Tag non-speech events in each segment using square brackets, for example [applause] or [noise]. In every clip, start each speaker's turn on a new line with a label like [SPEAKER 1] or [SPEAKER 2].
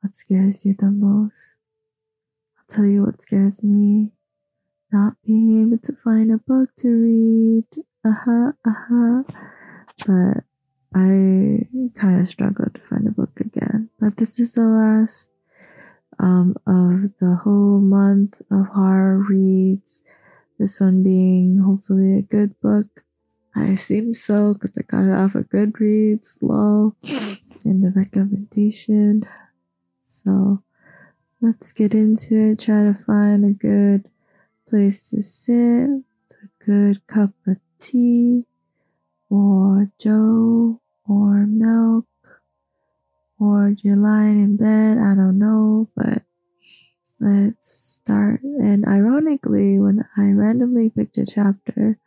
[SPEAKER 1] What scares you the most? I'll tell you what scares me. Not being able to find a book to read. Uh-huh, uh-huh. But I kind of struggled to find a book again. But this is the last um, of the whole month of horror reads. This one being hopefully a good book. I assume so because I got it off of Goodreads, lol, in the recommendation. So let's get into it. Try to find a good place to sit, a good cup of tea, or Joe, or milk, or you're lying in bed. I don't know, but let's start. And ironically, when I randomly picked a chapter,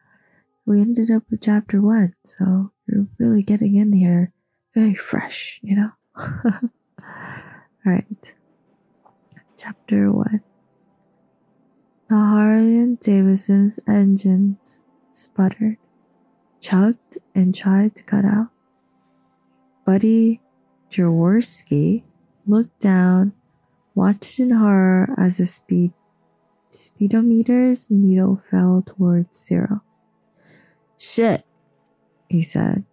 [SPEAKER 1] we ended up with chapter one. So you're really getting in here very fresh, you know? [laughs] All right. Chapter one. The Harley Davidson's engines sputtered, chugged, and tried to cut out. Buddy Jaworski looked down, watched in horror as the speed speedometer's needle fell towards zero. Shit, he said,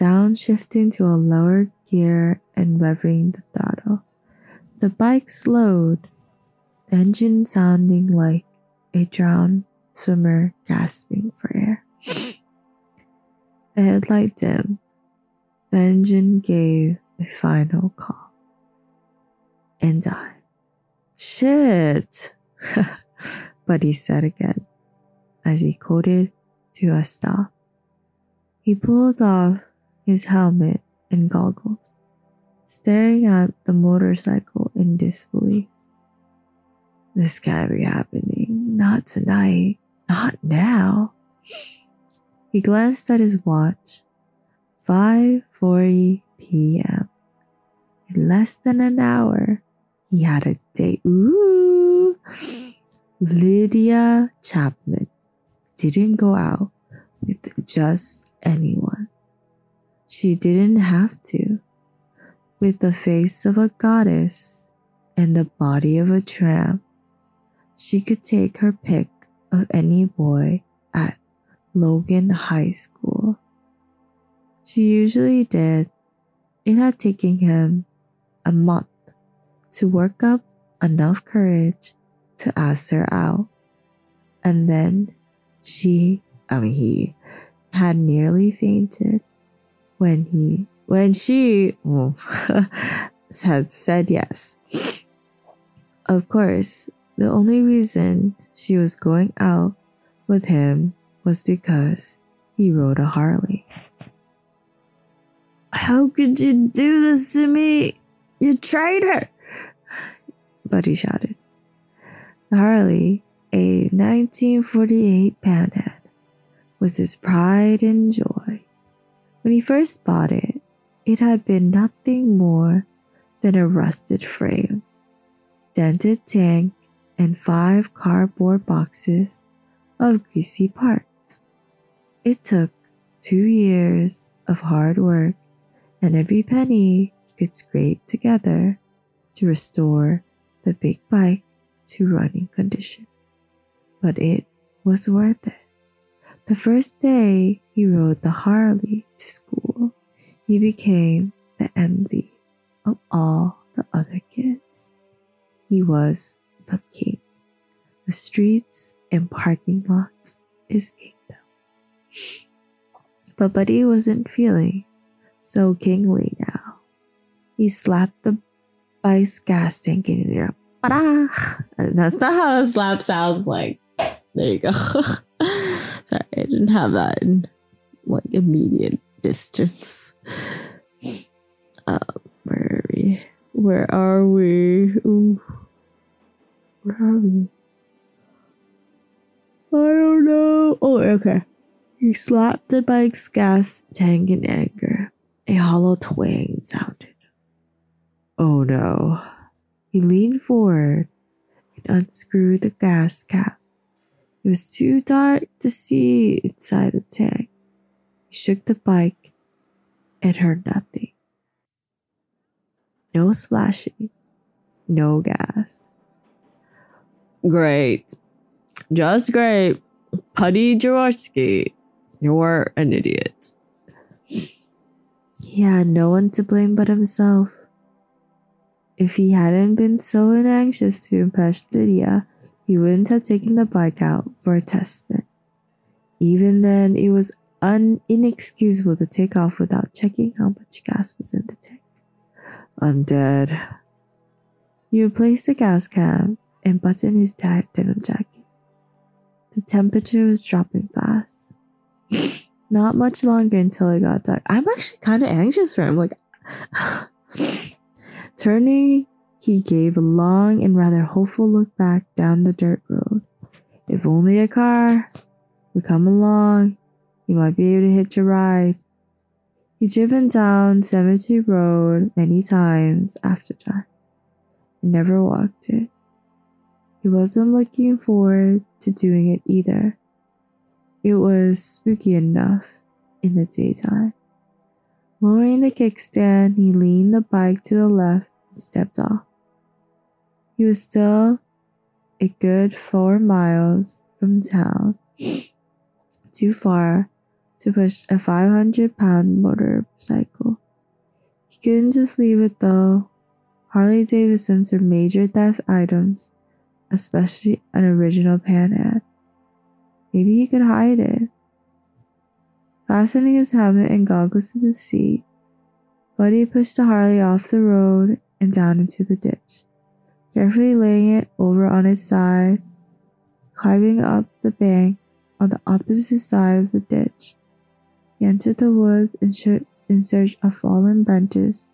[SPEAKER 1] downshifting to a lower gear and revving the throttle. The bike slowed, the engine sounding like a drowned swimmer gasping for air. The headlight dimmed. The engine gave a final call and died. Shit, [laughs] Buddy said again as he quoted to a stop. He pulled off his helmet and goggles, staring at the motorcycle in disbelief. This can't be happening. Not tonight. Not now. He glanced at his watch. 5:40 p.m. In less than an hour, he had a date. Ooh. Lydia Chapman didn't go out with just anyone. She didn't have to. With the face of a goddess and the body of a tramp, she could take her pick of any boy at Logan High School. She usually did. It had taken him a month to work up enough courage to ask her out. And then she, I mean, he had nearly fainted when he, when she oh, [laughs] had said yes. Of course, the only reason she was going out with him was because he rode a Harley. How could you do this to me? You traitor! Buddy shouted. The Harley, a 1948 Panhead, was his pride and joy. When he first bought it, it had been nothing more than a rusted frame, dented tank, and five cardboard boxes of greasy parts. It took two years of hard work and every penny he could scrape together to restore the big bike to running condition. But it was worth it. The first day he rode the Harley he became the envy of all the other kids. He was the king. The streets and parking lots is kingdom. But Buddy wasn't feeling so kingly now. He slapped the bike's gas tank in. And that's not how a slap sounds like. There you go. [laughs] Sorry, I didn't have that in like immediate distance. Um, where are we? Where are we? Ooh. Where are we? I don't know. Oh, okay. He slapped the bike's gas tank in anger. A hollow twang sounded. Oh no. He leaned forward and unscrewed the gas cap. It was too dark to see inside the tank. Shook the bike and heard nothing. No splashing. No gas. Great. Just great. Buddy Jaworski. You're an idiot. He had no one to blame but himself. If he hadn't been so anxious to impress Lydia, he wouldn't have taken the bike out for a test spin. Even then, it was un- inexcusable to take off without checking how much gas was in the tank. I'm dead. He replaced the gas can and buttoned his tight denim jacket. The temperature was dropping fast. [laughs] Not much longer until it got dark. I'm actually kind of anxious for him. Like, [sighs] turning, he gave a long and rather hopeful look back down the dirt road. If only a car would come along, he might be able to hitch a ride. He'd driven down Cemetery Road many times after dark and never walked it. He wasn't looking forward to doing it either. It was spooky enough in the daytime. Lowering the kickstand, he leaned the bike to the left and stepped off. He was still a good four miles from town, too far to push a 500 pound motorcycle. He couldn't just leave it though. Harley Davidsons were major theft items, especially an original Pan. Maybe he could hide it. Fastening his helmet and goggles to the seat, Buddy pushed the Harley off the road and down into the ditch, carefully laying it over on its side, climbing up the bank on the opposite side of the ditch. Entered the woods in, sh- in search of fallen branches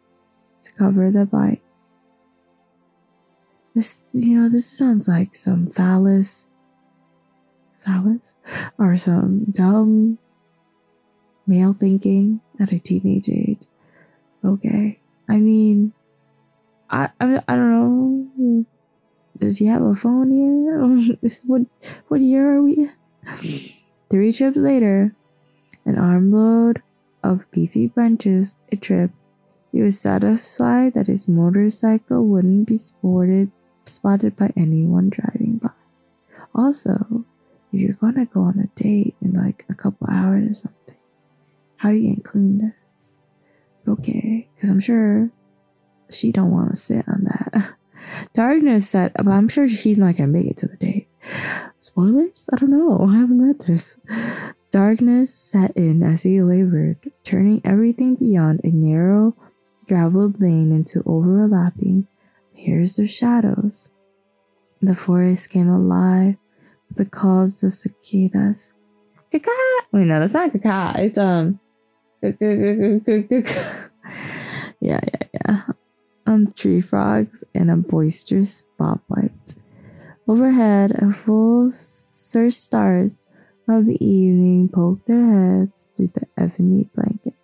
[SPEAKER 1] to cover the bite. This, you know, this sounds like some phallus phallus or some dumb male thinking at a teenage age. Okay. I mean, I, I, I don't know. Does he have a phone here? [laughs] this is what, what year are we? Three trips later, an armload of leafy branches a trip, he was satisfied that his motorcycle wouldn't be sported, spotted by anyone driving by. Also, if you're gonna go on a date in like a couple hours or something, how are you gonna clean this? Okay, because I'm sure she don't want to sit on that. [laughs] Darkness said, but I'm sure she's not gonna make it to the date. Spoilers? I don't know. I haven't read this. Darkness set in as he labored, turning everything beyond a narrow, graveled lane into overlapping layers of shadows. The forest came alive with the calls of cicadas. Kaka! Wait, no, that's not kaka. It's um. [laughs] yeah, yeah, yeah. Um, tree frogs and a boisterous spotlight. Overhead, a full search stars of the evening poked their heads through the ebony blanket.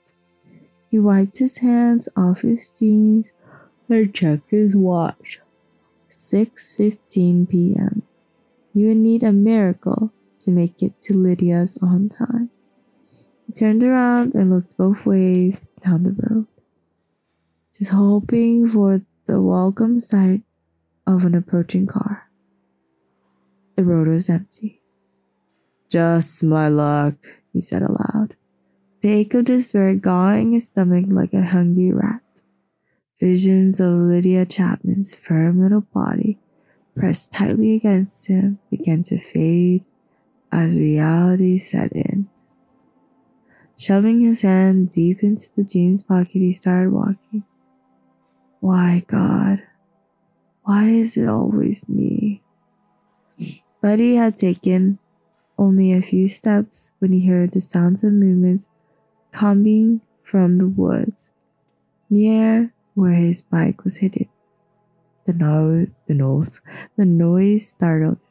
[SPEAKER 1] He wiped his hands off his jeans and checked his watch. 6:15 p.m. He would need a miracle to make it to Lydia's on time. He turned around and looked both ways down the road, just hoping for the welcome sight of an approaching car. The road was empty. Just my luck, he said aloud, the ache of despair gnawing his stomach like a hungry rat. Visions of Lydia Chapman's firm little body pressed tightly against him began to fade as reality set in. Shoving his hand deep into the jeans pocket, he started walking. Why, God? Why is it always me? Buddy had taken only a few steps when he heard the sounds of movements coming from the woods near where his bike was hidden. The, no- the nose, the noise startled him.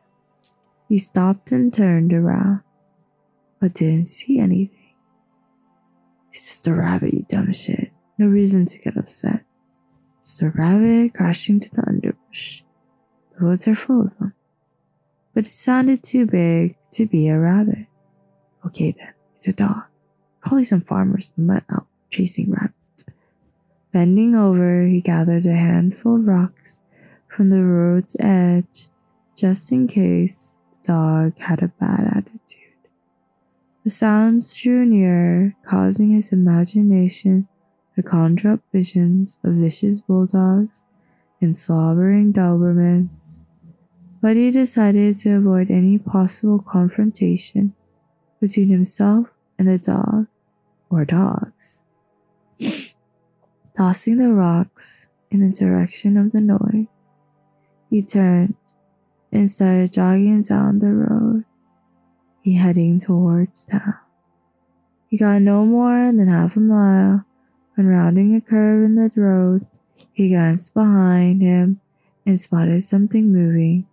[SPEAKER 1] He stopped and turned around, but didn't see anything. It's just a rabbit, you dumb shit. No reason to get upset. Just a rabbit crashing to the underbrush. The woods are full of them. But it sounded too big to be a rabbit. Okay then, it's a dog. Probably some farmer's mutt out chasing rabbits. Bending over, he gathered a handful of rocks from the road's edge just in case the dog had a bad attitude. The sounds drew nearer, causing his imagination to conjure up visions of vicious bulldogs and slobbering Dobermans. But he decided to avoid any possible confrontation between himself and the dog or dogs. [sniffs] Tossing the rocks in the direction of the noise, he turned and started jogging down the road, he heading towards town. He got no more than half a mile when rounding a curve in the road, he glanced behind him and spotted something moving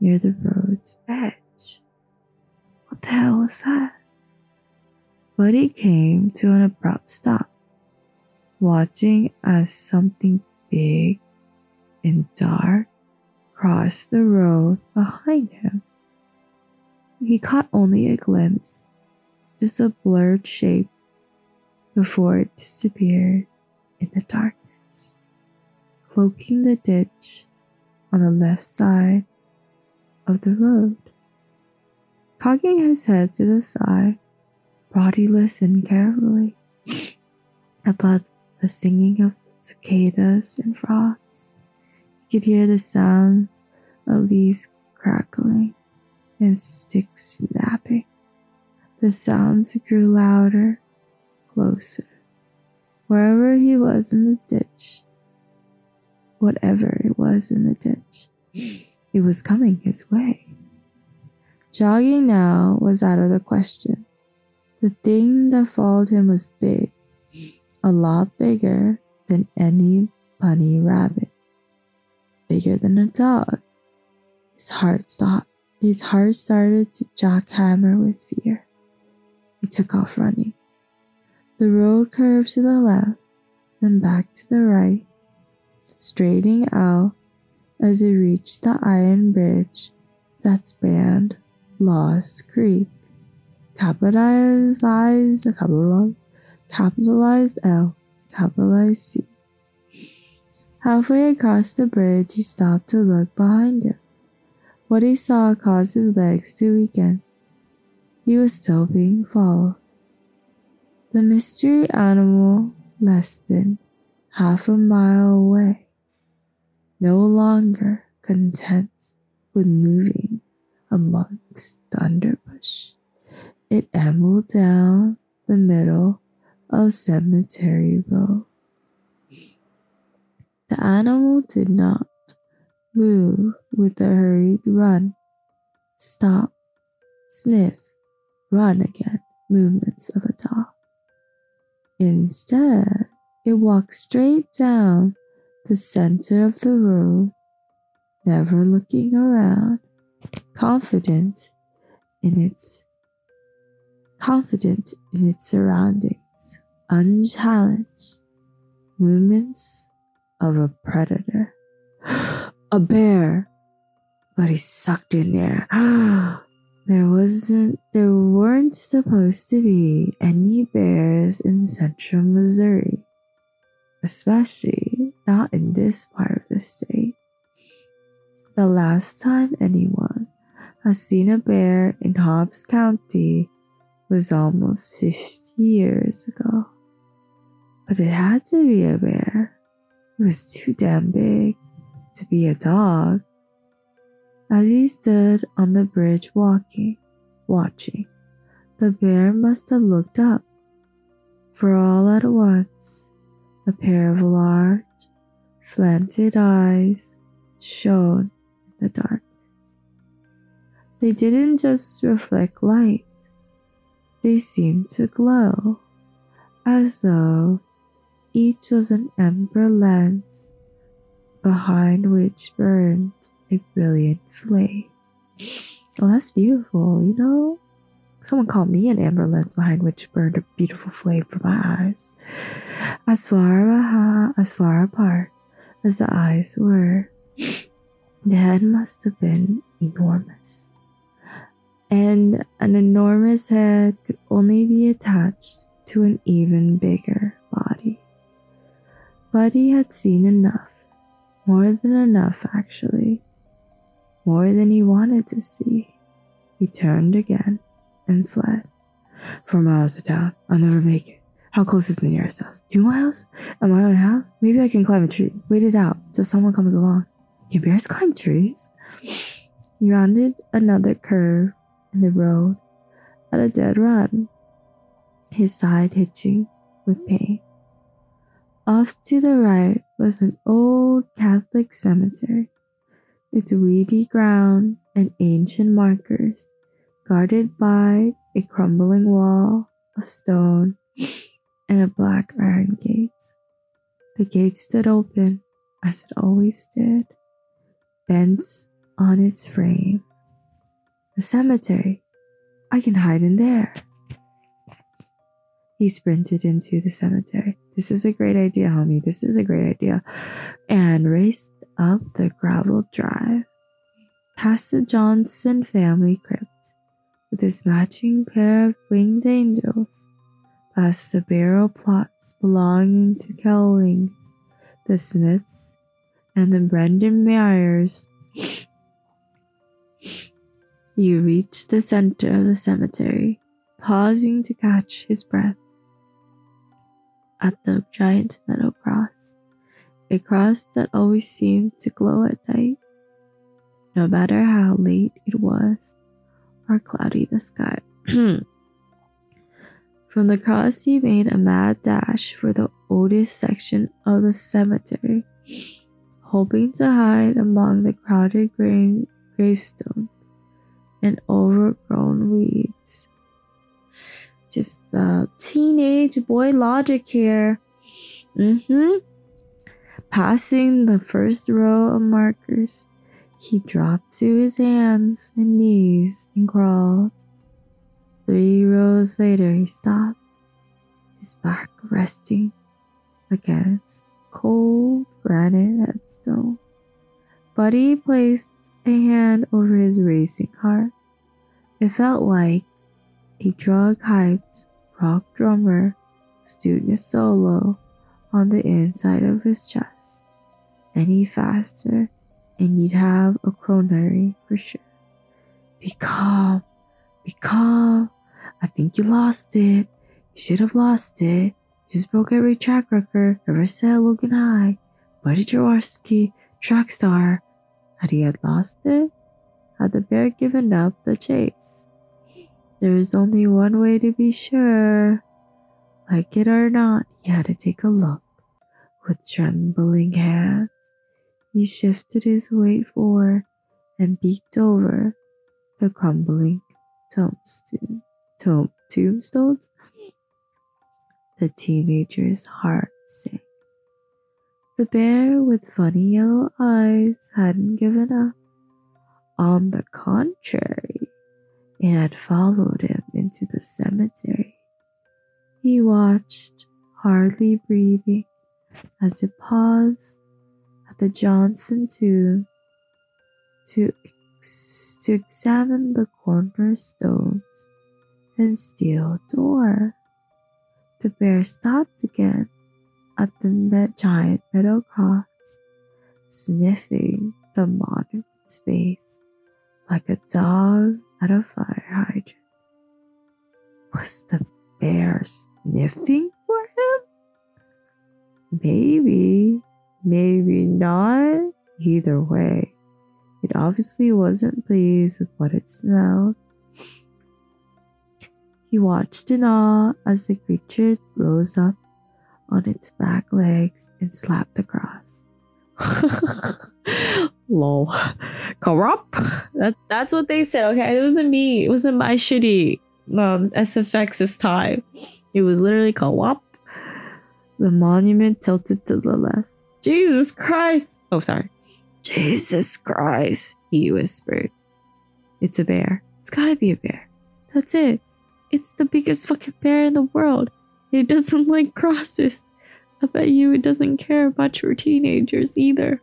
[SPEAKER 1] near the road's edge. What the hell was that? But he came to an abrupt stop, watching as something big and dark crossed the road behind him. He caught only a glimpse, just a blurred shape, before it disappeared in the darkness, cloaking the ditch on the left side of the road. Cocking his head to the side, Brody listened carefully about the singing of cicadas and frogs. He could hear the sounds of leaves crackling and sticks snapping. The sounds grew louder, closer. Wherever he was in the ditch, whatever it was in the ditch, it was coming his way. Jogging now was out of the question. The thing that followed him was big, a lot bigger than any bunny rabbit, bigger than a dog. His heart stopped. His heart started to jackhammer with fear. He took off running. The road curved to the left, then back to the right, straightening out as it reached the iron bridge that spanned Lost Creek capitalized, lies, capitalized, capitalized L, capitalized C. Halfway across the bridge, he stopped to look behind him. What he saw caused his legs to weaken. He was still being followed. The mystery animal less than half a mile away, no longer content with moving amongst the underbrush. It ambled down the middle of Cemetery Road. The animal did not move with a hurried run, stop, sniff, run again movements of a dog. Instead, it walked straight down the center of the road, never looking around, confident in its confident in its surroundings, unchallenged movements of a predator. [gasps] a bear! But he sucked in air. [gasps] there wasn't there weren't supposed to be any bears in central Missouri. Especially not in this part of the state. The last time anyone has seen a bear in Hobbs County was almost 50 years ago. But it had to be a bear. It was too damn big to be a dog. As he stood on the bridge walking, watching, the bear must have looked up, for all at once a pair of large, slanted eyes shone in the darkness. They didn't just reflect light, they seemed to glow, as though each was an ember lens behind which burned a brilliant flame. Oh, that's beautiful, you know? Someone called me an amber lens behind which burned a beautiful flame for my eyes. As far as far apart as the eyes were, the head must have been enormous and an enormous head could only be attached to an even bigger body. Buddy had seen enough. More than enough, actually. More than he wanted to see. He turned again and fled. Four miles to town. I'll never make it. How close is the nearest house? Two miles? Am I on half? Maybe I can climb a tree. Wait it out till someone comes along. Can bears climb trees? [sighs] He rounded another curve in the road at a dead run, his side hitching with pain. Off to the right was an old Catholic cemetery, its weedy ground and ancient markers guarded by a crumbling wall of stone and a black iron gate. The gate stood open, as it always did, bent on its frame. The cemetery. I can hide in there. He sprinted into the cemetery. This is a great idea, homie. This is a great idea. And raced up the gravel drive, past the Johnson family crypt, with its matching pair of winged angels, past the burial plots belonging to Kellings, the Smiths, and the Brendan Myers. You reached the center of the cemetery, pausing to catch his breath at the giant metal cross, a cross that always seemed to glow at night, no matter how late it was or cloudy the sky. [clears throat] From the cross, he made a mad dash for the oldest section of the cemetery, hoping to hide among the crowded grave- gravestones and overgrown weeds just the teenage boy logic here. Mm-hmm. Passing the first row of markers, he dropped to his hands and knees and crawled. Three rows later, he stopped, his back resting against cold granite headstone. Buddy placed a hand over his racing heart. It felt like a drug hyped rock drummer was doing a solo on the inside of his chest. Any faster, and you'd have a coronary for sure. Be calm, be calm. I think you lost it. You should have lost it. You just broke every track record ever set Logan High. Buddy Jaworski, track star. Had he had lost it? Had the bear given up the chase? There is only one way to be sure. Like it or not, he had to take a look. With trembling hands, he shifted his weight forward and beaked over the crumbling tombstone, tomb, tombstones. The teenager's heart sank. The bear with funny yellow eyes hadn't given up. On the contrary, it had followed him into the cemetery. He watched, hardly breathing, as it paused at the Johnson tomb to, to examine the cornerstones and steel door. The bear stopped again at the giant metal cross, sniffing the modern space like a dog at a fire hydrant. Was the bear sniffing for him? Maybe, maybe not. Either way, it obviously wasn't pleased with what it smelled. He watched in awe as the creature rose up on its back legs and slapped across. [laughs] Lol. Corrupt? That, that's what they said, okay? It wasn't me. It wasn't my shitty um, SFX this time. It was literally co-op. The monument tilted to the left. Jesus Christ! Oh, sorry. Jesus Christ, he whispered. It's a bear. It's gotta be a bear. That's it. It's the biggest fucking bear in the world. It doesn't [laughs] like crosses. I bet you it doesn't care much for teenagers either.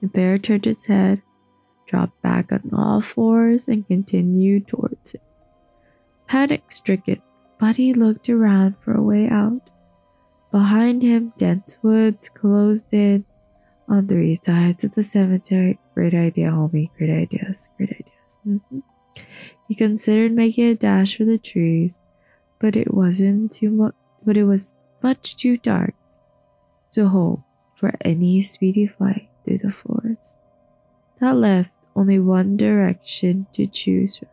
[SPEAKER 1] The bear turned its head, dropped back on all fours, and continued towards it. Panic stricken, Buddy looked around for a way out. Behind him, dense woods closed in on three sides of the cemetery. Great idea, homie. Great ideas. Great ideas. Mm-hmm. He considered making a dash for the trees, but it wasn't too much. But it was much too dark to hope for any speedy flight through the forest. That left only one direction to choose from.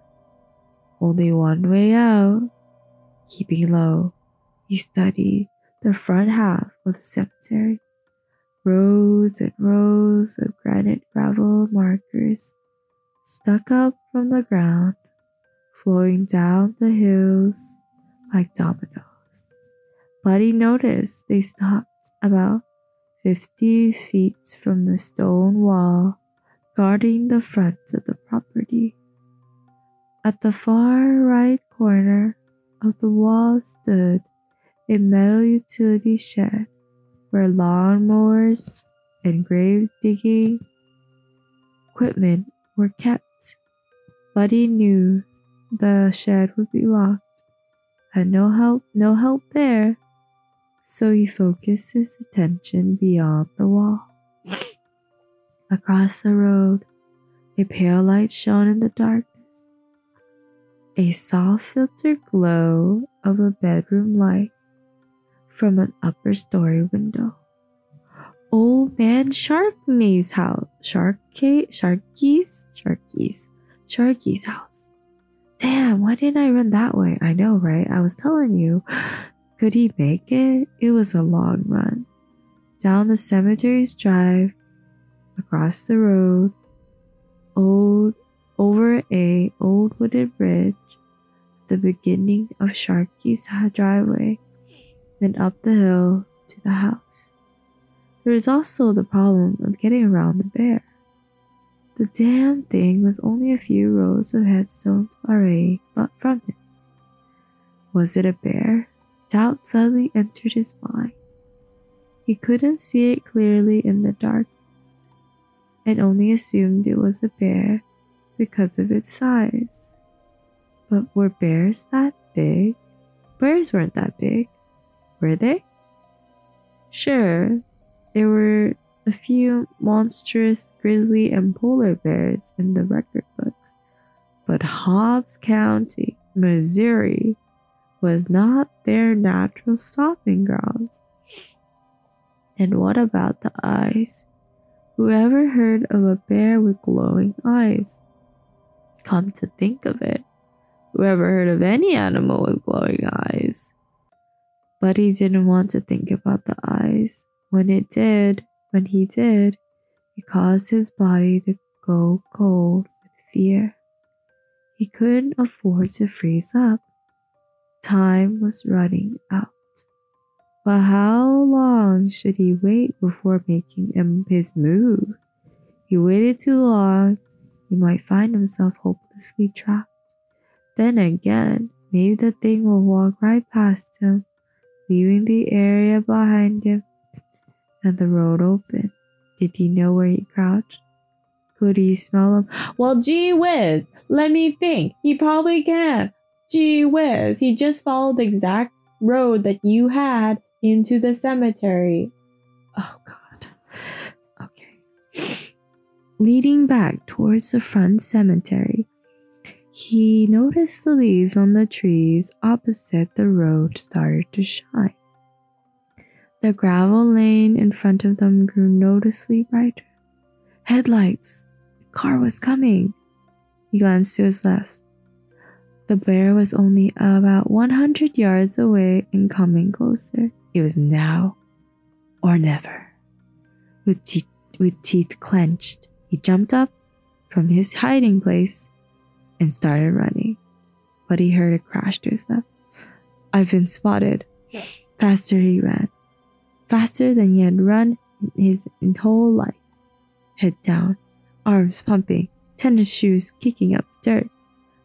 [SPEAKER 1] Only one way out. Keeping low, he studied the front half of the cemetery. Rows and rows of granite gravel markers stuck up from the ground, flowing down the hills like dominoes. Buddy noticed they stopped about 50 feet from the stone wall guarding the front of the property. At the far right corner of the wall stood a metal utility shed where lawnmowers and grave digging equipment were kept. Buddy knew the shed would be locked, had no help, no help there, so he focused his attention beyond the wall. [laughs] Across the road, a pale light shone in the darkness. A soft filtered glow of a bedroom light from an upper story window. Old man Sharky's house. Sharky, Sharky's? Sharky's. Sharky's house. Damn, why didn't I run that way? I know, right? I was telling you. [gasps] Could he make it? It was a long run. Down the cemetery's drive, across the road, old over a old wooden bridge, the beginning of Sharky's driveway, then up the hill to the house. There is also the problem of getting around the bear. The damn thing was only a few rows of headstones away from it. Was it a bear? Doubt suddenly entered his mind. He couldn't see it clearly in the darkness, and only assumed it was a bear because of its size. But were bears that big? Bears weren't that big. Were they? Sure, they were a few monstrous grizzly and polar bears in the record books, but Hobbs County, Missouri, was not their natural stopping grounds. And what about the eyes? Whoever heard of a bear with glowing eyes? Come to think of it, whoever heard of any animal with glowing eyes? But he didn't want to think about the eyes. When it did, when he did, it caused his body to go cold with fear. He couldn't afford to freeze up. Time was running out. But how long should he wait before making his move? He waited too long, he might find himself hopelessly trapped. Then again, maybe the thing will walk right past him leaving the area behind him and the road open. Did he know where he crouched? Could he smell him? Well, gee whiz, let me think. He probably can. Gee whiz, he just followed the exact road that you had into the cemetery. Oh, God. Okay. Leading back towards the front cemetery, he noticed the leaves on the trees opposite the road started to shine. The gravel lane in front of them grew noticeably brighter. Headlights! The car was coming! He glanced to his left. The bear was only about 100 yards away and coming closer. It was now or never. With, te- with teeth clenched, he jumped up from his hiding place and started running. But he heard a crash to his left. I've been spotted. Faster he ran. Faster than he had run in his whole life. Head down, arms pumping, tennis shoes kicking up dirt.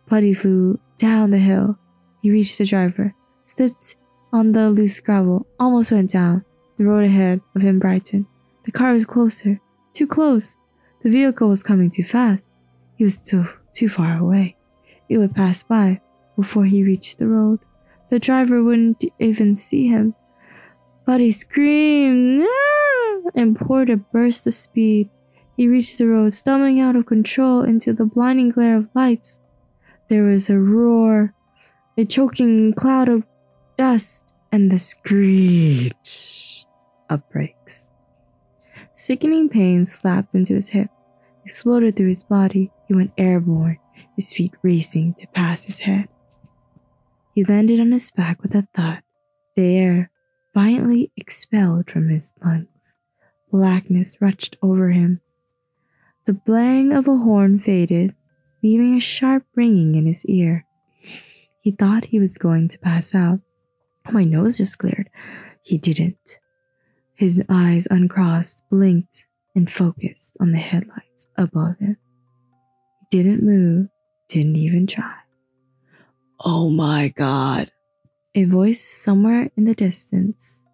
[SPEAKER 1] Buddy flew down the hill. He reached the driver, slipped on the loose gravel, almost went down. The road ahead of him brightened. The car was closer, too close. The vehicle was coming too fast. He was too too far away. It would pass by before he reached the road. The driver wouldn't even see him. Buddy screamed "Ah!" and poured a burst of speed. He reached the road, stumbling out of control into the blinding glare of lights. There was a roar, a choking cloud of dust, and the screech of brakes. Sickening pain slapped into his hip, exploded through his body. He went airborne, his feet racing to pass his head. He landed on his back with a thud, the air violently expelled from his lungs. Blackness rushed over him. The blaring of a horn faded, leaving a sharp ringing in his ear. He thought he was going to pass out. My nose just cleared. He didn't. His eyes uncrossed, blinked, and focused on the headlights above him. He didn't move, didn't even try.
[SPEAKER 2] Oh my god.
[SPEAKER 1] A voice somewhere in the distance.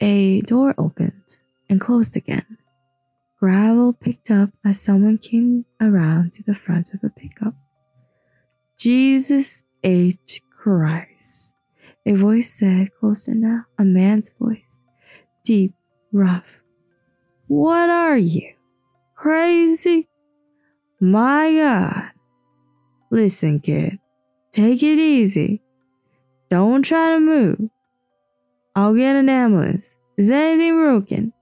[SPEAKER 1] A door opened and closed again. Gravel picked up as someone came around to the front of a pickup. Jesus H. Christ. A voice said closer now, a man's voice, deep, rough. What are you? Crazy? My God. Listen, kid, take it easy. Don't try to move. I'll get an ambulance. Is anything broken?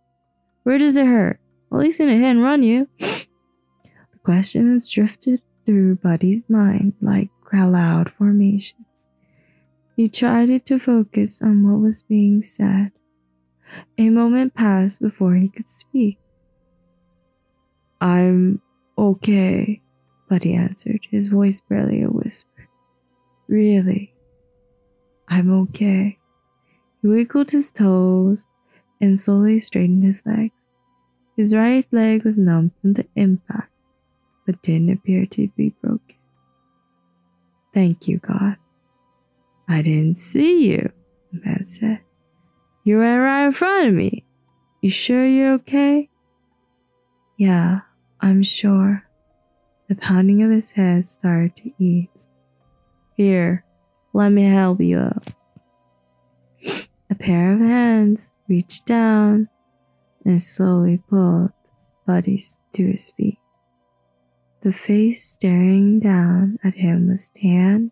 [SPEAKER 1] Where does it hurt? At least in a hit and run you. [sniffs] the questions drifted through Buddy's mind like cloud formations. He tried to focus on what was being said. A moment passed before he could speak. I'm okay, Buddy answered, his voice barely a whisper. Really? I'm okay. He wiggled his toes and slowly straightened his legs. His right leg was numb from the impact, but didn't appear to be broken. Thank you, God. I didn't see you, the man said. You ran right in front of me. You sure you're okay? Yeah, I'm sure. The pounding of his head started to ease. Here, let me help you up. A pair of hands reached down and slowly pulled Buddy to his feet. The face staring down at him was tan,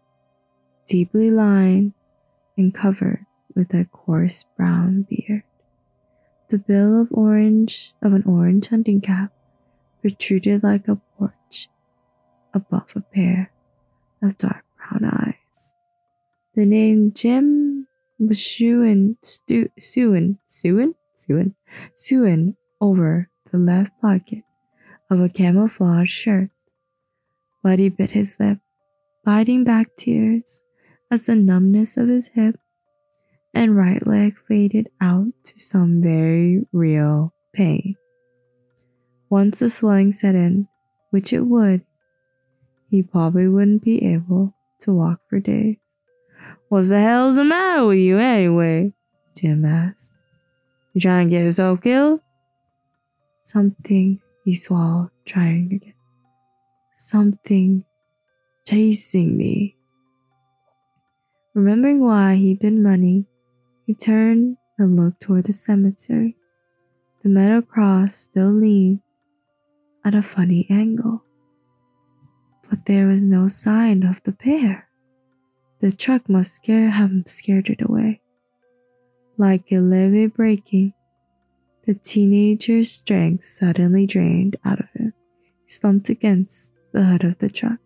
[SPEAKER 1] deeply lined, and covered with a coarse brown beard. The bill of orange of an orange hunting cap protruded like a porch above a pair of dark brown eyes. The name Jim was Shuin, Stu, Suin, Suin, Suin, Suin over the left pocket of a camouflage shirt. Buddy bit his lip, biting back tears as the numbness of his hip and right leg faded out to some very real pain. Once the swelling set in, which it would, he probably wouldn't be able to walk for days. What the hell's the matter with you anyway? Jim asked. You trying to get yourself killed? Something he swallowed, trying again. Something chasing me. Remembering why he'd been running, he turned and looked toward the cemetery. The metal cross still leaned at a funny angle. But there was no sign of the pair. The truck must scare have scared it away. Like a levee breaking, the teenager's strength suddenly drained out of him. He slumped against the hood of the truck.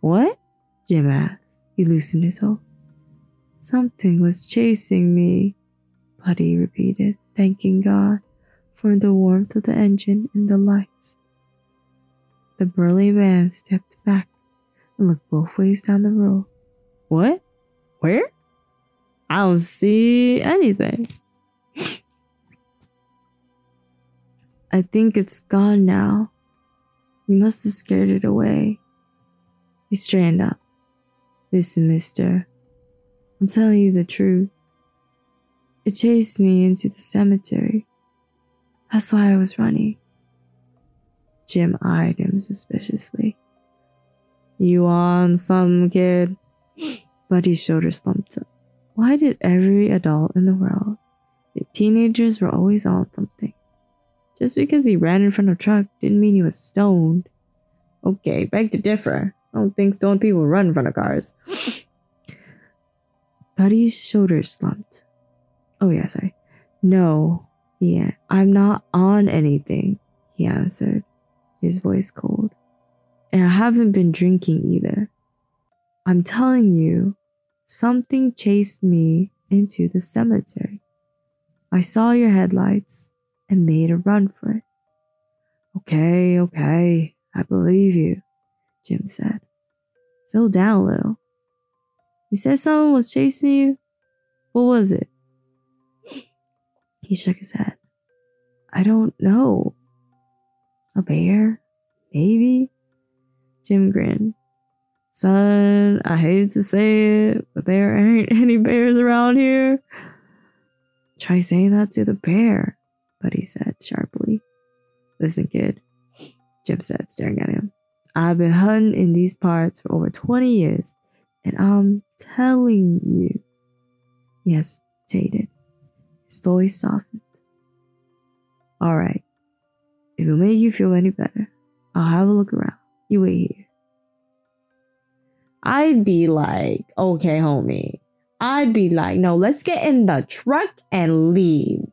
[SPEAKER 1] What? Jim asked. He loosened his hold. Something was chasing me, Buddy repeated, thanking God for the warmth of the engine and the lights. The burly man stepped back and looked both ways down the road. What? Where? I don't see anything. I think it's gone now. You must have scared it away. He straightened up. Listen, mister. I'm telling you the truth. It chased me into the cemetery. That's why I was running. Jim eyed him suspiciously. You on some kid? Buddy's shoulders slumped up. Why did every adult in the world think teenagers were always on something? Just because he ran in front of a truck didn't mean he was stoned. Okay, beg to differ. I don't think stoned people run in front of cars. [laughs] Buddy's shoulders slumped. Oh, yeah, sorry. No, yeah, I'm not on anything, he answered, his voice cold. And I haven't been drinking either. I'm telling you, something chased me into the cemetery. I saw your headlights and made a run for it. Okay, okay, I believe you, Jim said. Settle down a little. You said someone was chasing you? What was it? He shook his head. I don't know. A bear? Maybe? Jim grinned. Son, I hate to say it, but there ain't [laughs] any bears around here. Try saying that to the bear, Buddy said sharply. Listen, kid, Jim said, staring at him. I've been hunting in these parts for over 20 years, and I'm telling you. He hesitated. His voice softened. All right. If it'll make you feel any better, I'll have a look around. You wait here. I'd be like, okay, homie. I'd be like, no, let's get in the truck and leave.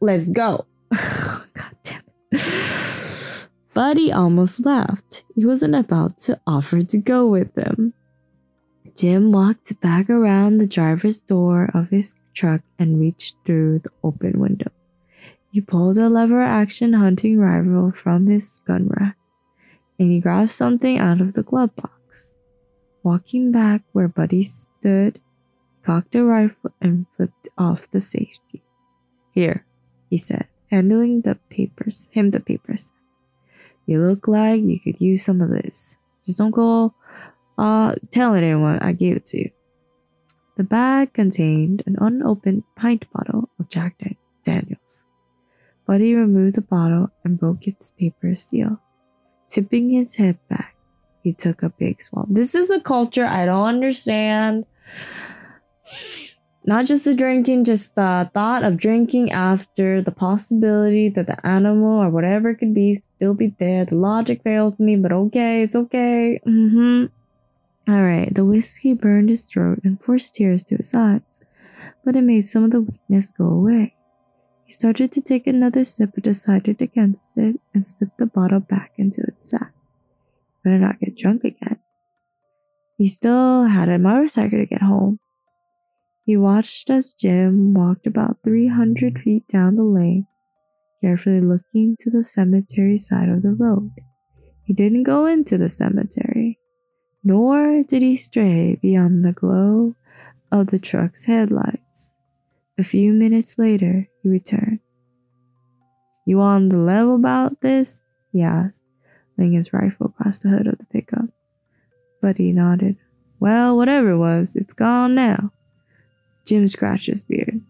[SPEAKER 1] Let's go. [laughs] God damn it. Buddy almost laughed. He wasn't about to offer to go with them. Jim walked back around the driver's door of his truck and reached through the open window. He pulled a lever action hunting rifle from his gun rack and he grabbed something out of the glove box. Walking back where Buddy stood, cocked the rifle and flipped off the safety. Here, he said, handling the papers, him the papers. You look like you could use some of this. Just don't go uh telling anyone I gave it to you. The bag contained an unopened pint bottle of Jack Daniels. Buddy removed the bottle and broke its paper seal. Tipping his head back, he took a big swallow. This is a culture I don't understand. Not just the drinking, just the thought of drinking after the possibility that the animal or whatever it could be still be there. The logic fails me, but okay, it's okay. Mm-hmm. All right, the whiskey burned his throat and forced tears to his eyes, but it made some of the weakness go away. He started to take another sip but decided against it and slipped the bottle back into its sack. Better not get drunk again. He still had a motorcycle to get home. He watched as Jim walked about 300 feet down the lane, carefully looking to the cemetery side of the road. He didn't go into the cemetery, nor did he stray beyond the glow of the truck's headlights. A few minutes later, he returned. You on the level about this? he asked, laying his rifle across the hood of the pickup. Buddy nodded. Well, whatever it was, it's gone now. Jim scratched his beard.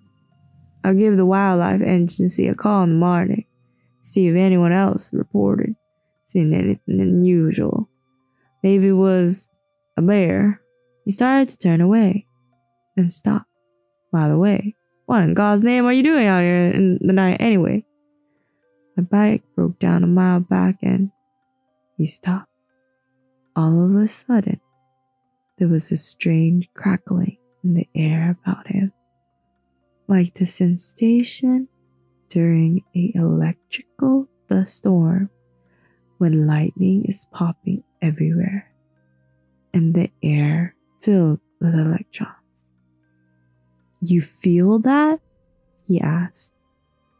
[SPEAKER 1] I'll give the wildlife agency a call in the morning, see if anyone else reported seeing anything unusual. Maybe it was a bear. He started to turn away, then stopped. By the way, what in God's name are you doing out here in the night anyway? My bike broke down a mile back and he stopped. All of a sudden, there was a strange crackling in the air about him, like the sensation during a electrical storm when lightning is popping everywhere and the air filled with electrons. You feel that? He asked.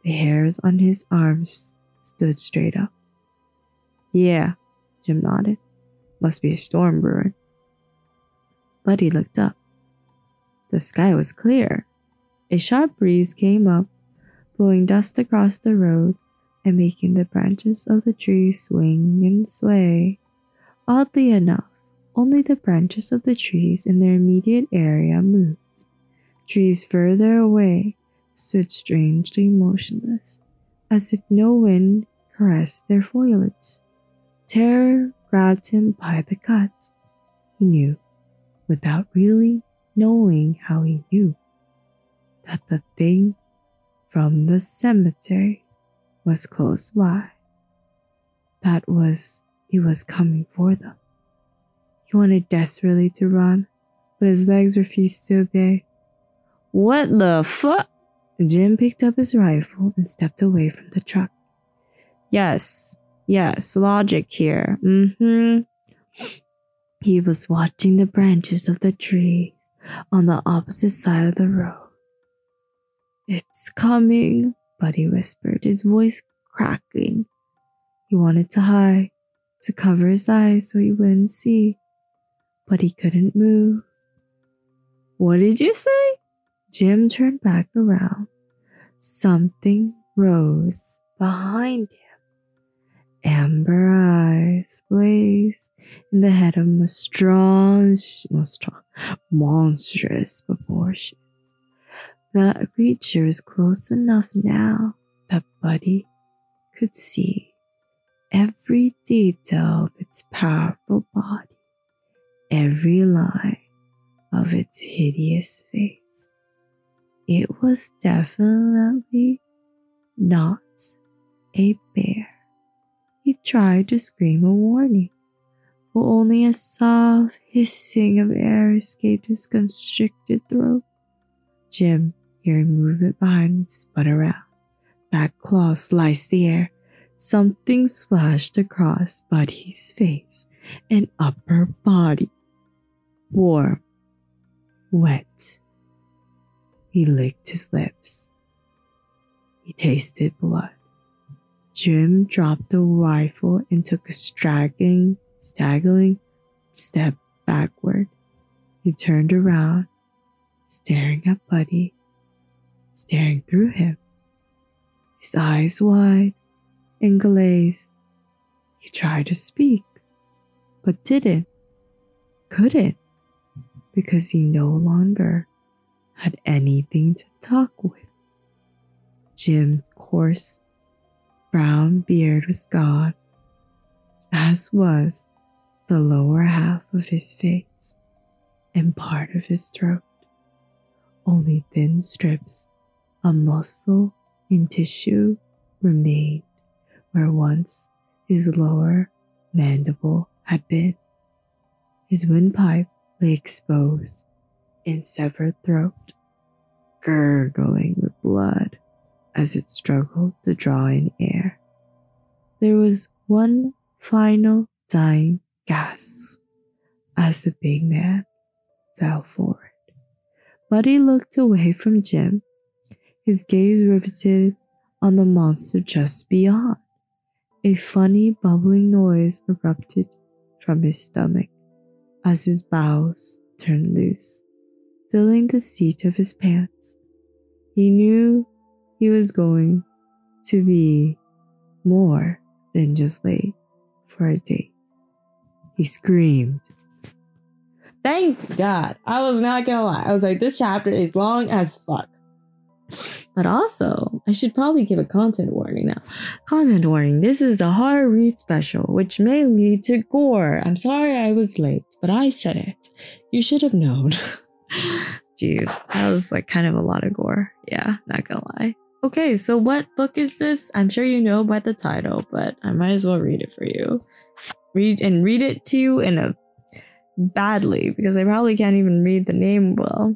[SPEAKER 1] The hairs on his arms stood straight up. Yeah, Jim nodded. Must be a storm brewing. Buddy looked up. The sky was clear. A sharp breeze came up, blowing dust across the road and making the branches of the trees swing and sway. Oddly enough, only the branches of the trees in their immediate area moved. Trees further away stood strangely motionless, as if no wind caressed their foliage. Terror grabbed him by the gut. He knew, without really knowing how he knew that the thing from the cemetery was close by. That was, he was coming for them. He wanted desperately to run, but his legs refused to obey. What the fuck? Jim picked up his rifle and stepped away from the truck. Yes, yes, logic here. Mm hmm. He was watching the branches of the tree on the opposite side of the road. It's coming, Buddy whispered, his voice cracking. He wanted to hide, to cover his eyes so he wouldn't see, but he couldn't move. What did you say? Jim turned back around. Something rose behind him. Amber eyes blazed in the head of monstrous, monstrous proportions. The creature was close enough now that Buddy could see every detail of its powerful body, every line of its hideous face. It was definitely not a bear. He tried to scream a warning, but only a soft hissing of air escaped his constricted throat. Jim, hearing movement behind spun around. Back claws sliced the air. Something splashed across Buddy's face and upper body. Warm, wet. He licked his lips. He tasted blood. Jim dropped the rifle and took a straggling, staggering step backward. He turned around, staring at Buddy, staring through him. His eyes wide and glazed. He tried to speak, but didn't, couldn't because he no longer had anything to talk with. Jim's coarse brown beard was gone, as was the lower half of his face and part of his throat. Only thin strips of muscle and tissue remained where once his lower mandible had been. His windpipe lay exposed in severed throat, gurgling with blood as it struggled to draw in air. There was one final dying gasp as the big man fell forward. Buddy looked away from Jim, his gaze riveted on the monster just beyond. A funny bubbling noise erupted from his stomach as his bowels turned loose, filling the seat of his pants. He knew he was going to be more than just late for a date. He screamed. Thank God. I was not gonna lie. I was like, this chapter is long as fuck. But also, I should probably give a content warning now. Content warning this is a horror read special, which may lead to gore. I'm sorry I was late, but I said it. You should have known. [laughs] Jeez, that was like kind of a lot of gore. Yeah, not gonna lie. Okay, so what book is this? I'm sure you know by the title, but I might as well read it for you. Read and read it to you in a badly because I probably can't even read the name well.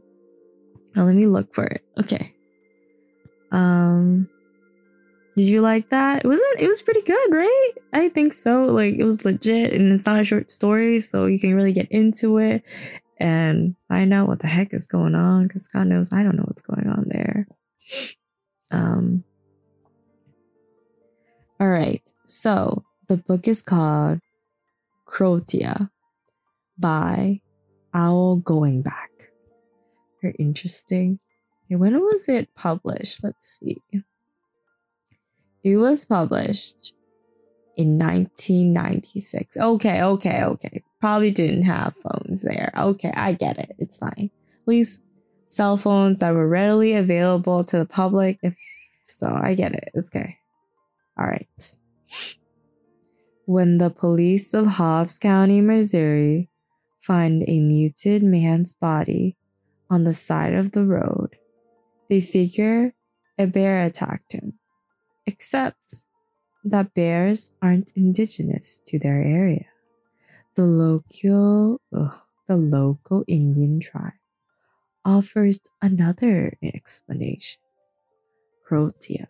[SPEAKER 1] Now let me look for it. Okay. Um did you like that? It wasn't it was pretty good, right? I think so. Like it was legit and it's not a short story, so you can really get into it and find out what the heck is going on because God knows I don't know what's going on there. Um all right. So the book is called Crota by Owl Goingback. Very interesting. Okay, when was it published? Let's see. It was published in 1996. Okay, okay, okay. Probably didn't have phones there. Okay, I get it. It's fine. At least cell phones that were readily available to the public. If so, I get it. It's okay. All right. When the police of Hobbs County, Missouri, find a muted man's body on the side of the road. They figure a bear attacked him, except that bears aren't indigenous to their area. The local, ugh, the local Indian tribe offers another explanation. Crota,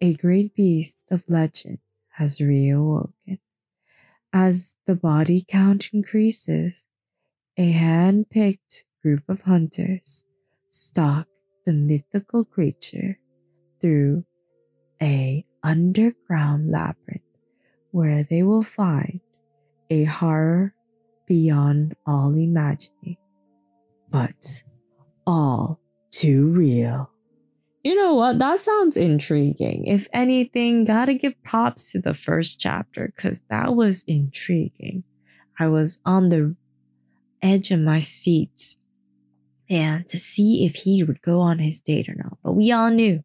[SPEAKER 1] a great beast of legend, has reawoken. As the body count increases, a hand picked group of hunters stalk the mythical creature through a underground labyrinth where they will find a horror beyond all imagining, but all too real. You know what? That sounds intriguing. If anything, gotta give props to the first chapter because that was intriguing. I was on the edge of my seat and to see if he would go on his date or not. But we all knew,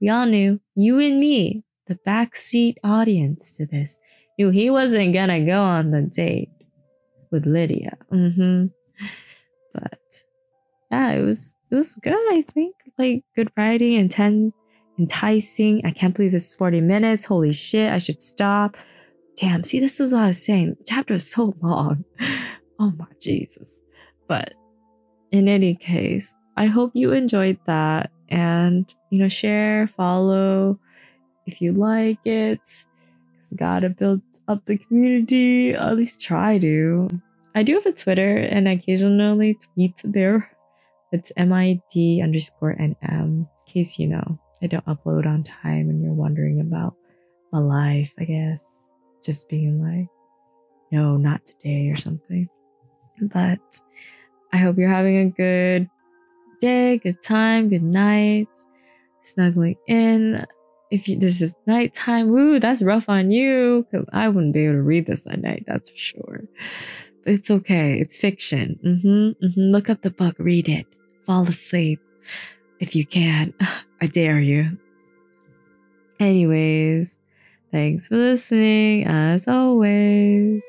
[SPEAKER 1] we all knew, you and me, the backseat audience to this, knew he wasn't gonna go on the date with Lydia. Mm-hmm. But yeah, it was it was good. I think like good writing, intent, enticing. I can't believe this is forty minutes. Holy shit! I should stop. Damn. See, this is what I was saying. The chapter is so long. [laughs] Oh my Jesus. But in any case, I hope you enjoyed that and you know share, follow if you like it. Cause we gotta build up the community. At least try to. I do have a Twitter and I occasionally tweet there it's MID underscore NM, in case you know. I don't upload on time and you're wondering about my life, I guess. Just being like, no, not today or something. But I hope you're having a good day, good time, good night, snuggling in. If you, this is nighttime, woo, that's rough on you. Cause I wouldn't be able to read this at night, that's for sure. But it's okay. It's fiction. Mm-hmm, mm-hmm. Look up the book, read it fall asleep if you can. [sighs] I dare you. Anyways, thanks for listening as always.